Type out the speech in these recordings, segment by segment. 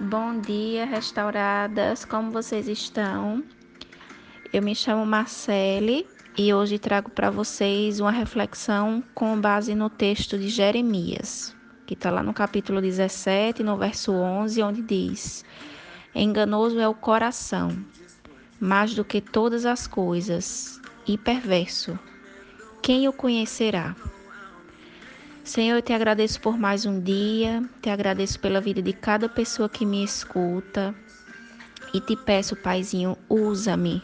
Bom dia, restauradas. Como vocês estão? Eu me chamo Marcele e hoje trago para vocês uma reflexão com base no texto de Jeremias, que está lá no capítulo 17, no verso 11, onde diz: Enganoso é o coração, mais do que todas as coisas, e perverso. Quem o conhecerá? Senhor, eu te agradeço por mais um dia, te agradeço pela vida de cada pessoa que me escuta e te peço, Paizinho, usa-me.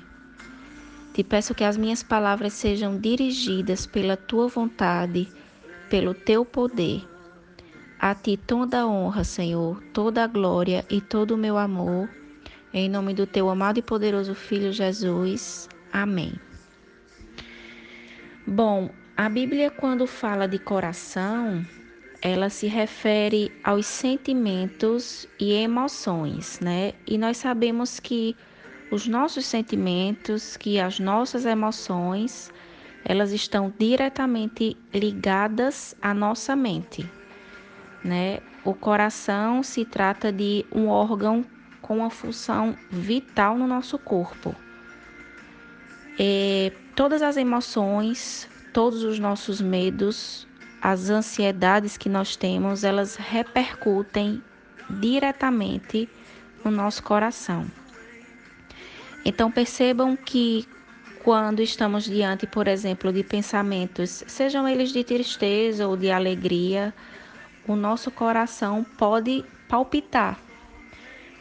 Te peço que as minhas palavras sejam dirigidas pela tua vontade, pelo teu poder. A ti toda honra, Senhor, toda a glória e todo o meu amor. Em nome do teu amado e poderoso Filho Jesus. Amém. Bom, a Bíblia, quando fala de coração, ela se refere aos sentimentos e emoções, né? E nós sabemos que os nossos sentimentos, que as nossas emoções, elas estão diretamente ligadas à nossa mente, né? O coração se trata de um órgão com uma função vital no nosso corpo. E todas as emoções, todos os nossos medos, as ansiedades que nós temos, elas repercutem diretamente no nosso coração. Então percebam que quando estamos diante, por exemplo, de pensamentos, sejam eles de tristeza ou de alegria, o nosso coração pode palpitar.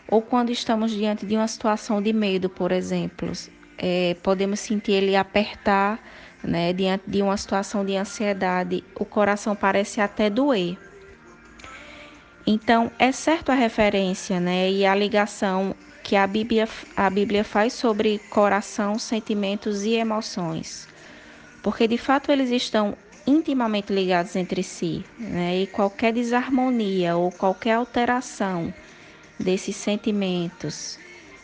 Ou quando estamos diante de uma situação de medo, por exemplo, é, podemos sentir ele apertar né? Diante de uma situação de ansiedade, o coração parece até doer. Então, é certo a referência, né? E a ligação que a Bíblia, a Bíblia faz sobre coração, sentimentos e emoções. Porque de fato eles estão intimamente ligados entre si, né? E qualquer desarmonia ou qualquer alteração desses sentimentos,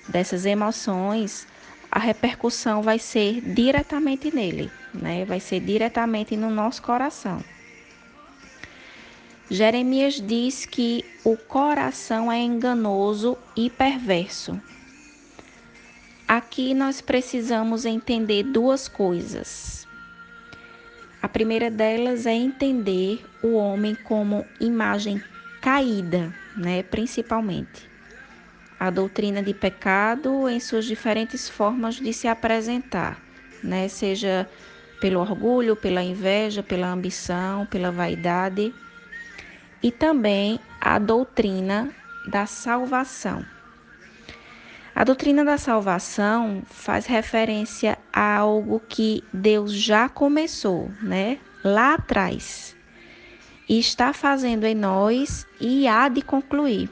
dessas emoções, a repercussão vai ser diretamente nele né? Vai ser diretamente no nosso coração. Jeremias diz que o coração é enganoso e perverso. Aqui nós precisamos entender duas coisas. A primeira delas é entender o homem como imagem caída, né, principalmente. A doutrina de pecado em suas diferentes formas de se apresentar, né, seja pelo orgulho, pela inveja, pela ambição, pela vaidade e também a doutrina da salvação. A doutrina da salvação faz referência a algo que Deus já começou, né? Lá atrás. E está fazendo em nós e há de concluir.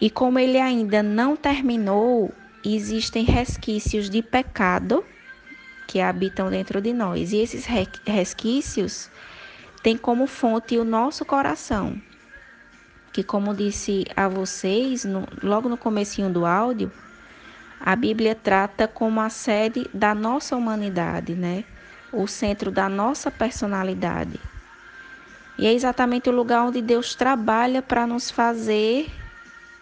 E como ele ainda não terminou, existem resquícios de pecado que habitam dentro de nós. E esses resquícios têm como fonte o nosso coração, que como disse a vocês no, logo no comecinho do áudio, a Bíblia trata como a sede da nossa humanidade, né? O centro da nossa personalidade. E é exatamente o lugar onde Deus trabalha para nos fazer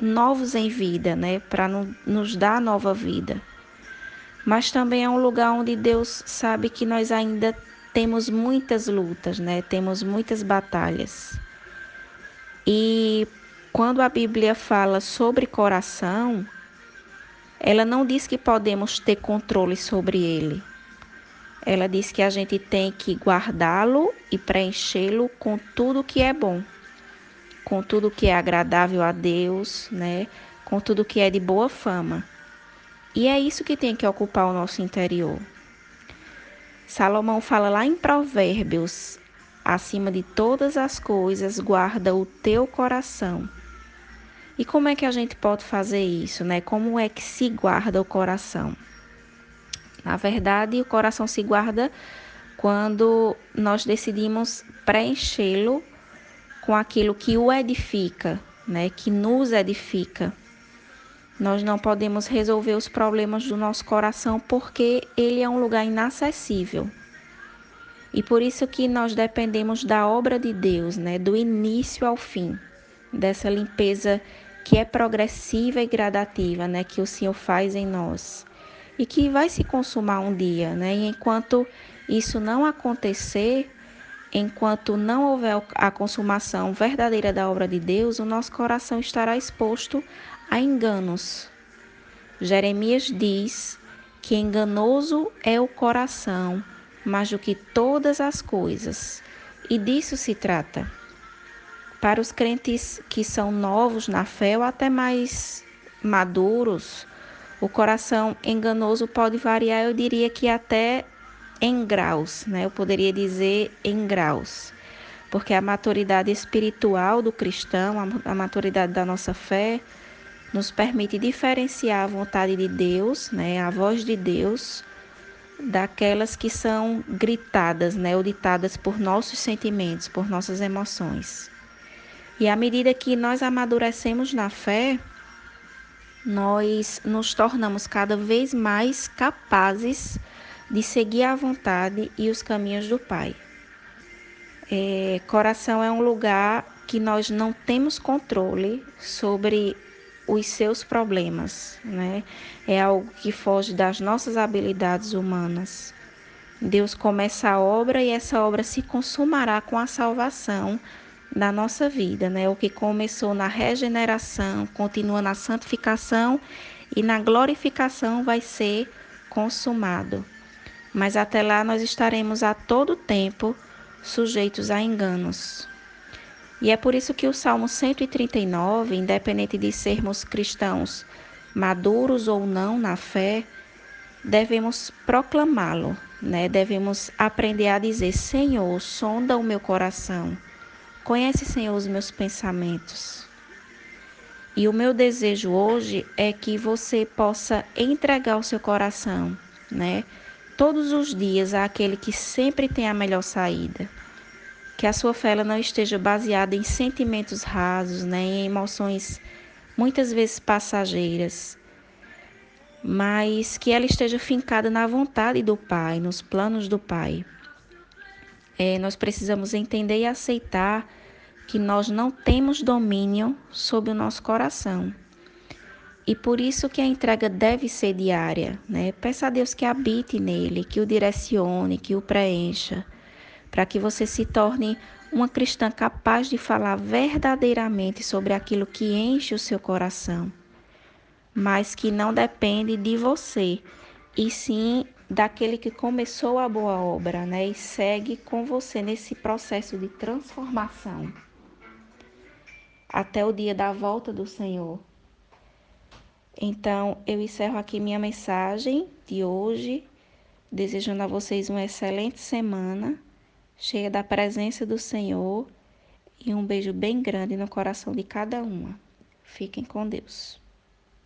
novos em vida, né? Para no, nos dar nova vida mas também é um lugar onde Deus sabe que nós ainda temos muitas lutas, né? Temos muitas batalhas. E quando a Bíblia fala sobre coração, ela não diz que podemos ter controle sobre ele. Ela diz que a gente tem que guardá-lo e preenchê-lo com tudo que é bom, com tudo que é agradável a Deus, né? Com tudo que é de boa fama. E é isso que tem que ocupar o nosso interior. Salomão fala lá em Provérbios: acima de todas as coisas, guarda o teu coração. E como é que a gente pode fazer isso, né? Como é que se guarda o coração? Na verdade, o coração se guarda quando nós decidimos preenchê-lo com aquilo que o edifica, né? Que nos edifica. Nós não podemos resolver os problemas do nosso coração porque ele é um lugar inacessível. E por isso que nós dependemos da obra de Deus, né, do início ao fim, dessa limpeza que é progressiva e gradativa, né, que o Senhor faz em nós e que vai se consumar um dia, né? E enquanto isso não acontecer, enquanto não houver a consumação verdadeira da obra de Deus, o nosso coração estará exposto a enganos. Jeremias diz que enganoso é o coração, mais do que todas as coisas. E disso se trata. Para os crentes que são novos na fé ou até mais maduros, o coração enganoso pode variar, eu diria que até em graus, né? Eu poderia dizer em graus. Porque a maturidade espiritual do cristão, a, maturidade da nossa fé, nos permite diferenciar a vontade de Deus, né, a voz de Deus, daquelas que são gritadas, né, ou ditadas por nossos sentimentos, por nossas emoções. E à medida que nós amadurecemos na fé, nós nos tornamos cada vez mais capazes de seguir a vontade e os caminhos do Pai. É, coração é um lugar que nós não temos controle sobre os seus problemas, né? É algo que foge das nossas habilidades humanas. Deus começa a obra e essa obra se consumará com a salvação da nossa vida, né? O que começou na regeneração, continua na santificação e na glorificação vai ser consumado. Mas até lá nós estaremos a todo tempo sujeitos a enganos. E é por isso que o Salmo 139, independente de sermos cristãos maduros ou não na fé, devemos proclamá-lo, né? Devemos aprender a dizer: Senhor, sonda o meu coração Conhece, Senhor, os meus pensamentos. E o meu desejo hoje é que você possa entregar o seu coração, né? Todos os dias àquele que sempre tem a melhor saída. Que a sua fé não esteja baseada em sentimentos rasos, né? em emoções muitas vezes passageiras, mas que ela esteja fincada na vontade do Pai, nos planos do Pai. É, nós precisamos entender e aceitar que nós não temos domínio sobre o nosso coração. E por isso que a entrega deve ser diária, né? Peça a Deus que habite nele, que o direcione, que o preencha, para que você se torne uma cristã capaz de falar verdadeiramente sobre aquilo que enche o seu coração, mas que não depende de você, e sim daquele que começou a boa obra, né? E segue com você nesse processo de transformação até o dia da volta do Senhor. Então, eu encerro aqui minha mensagem de hoje, desejando a vocês uma excelente semana, cheia da presença do Senhor e um beijo bem grande no coração de cada uma. Fiquem com Deus.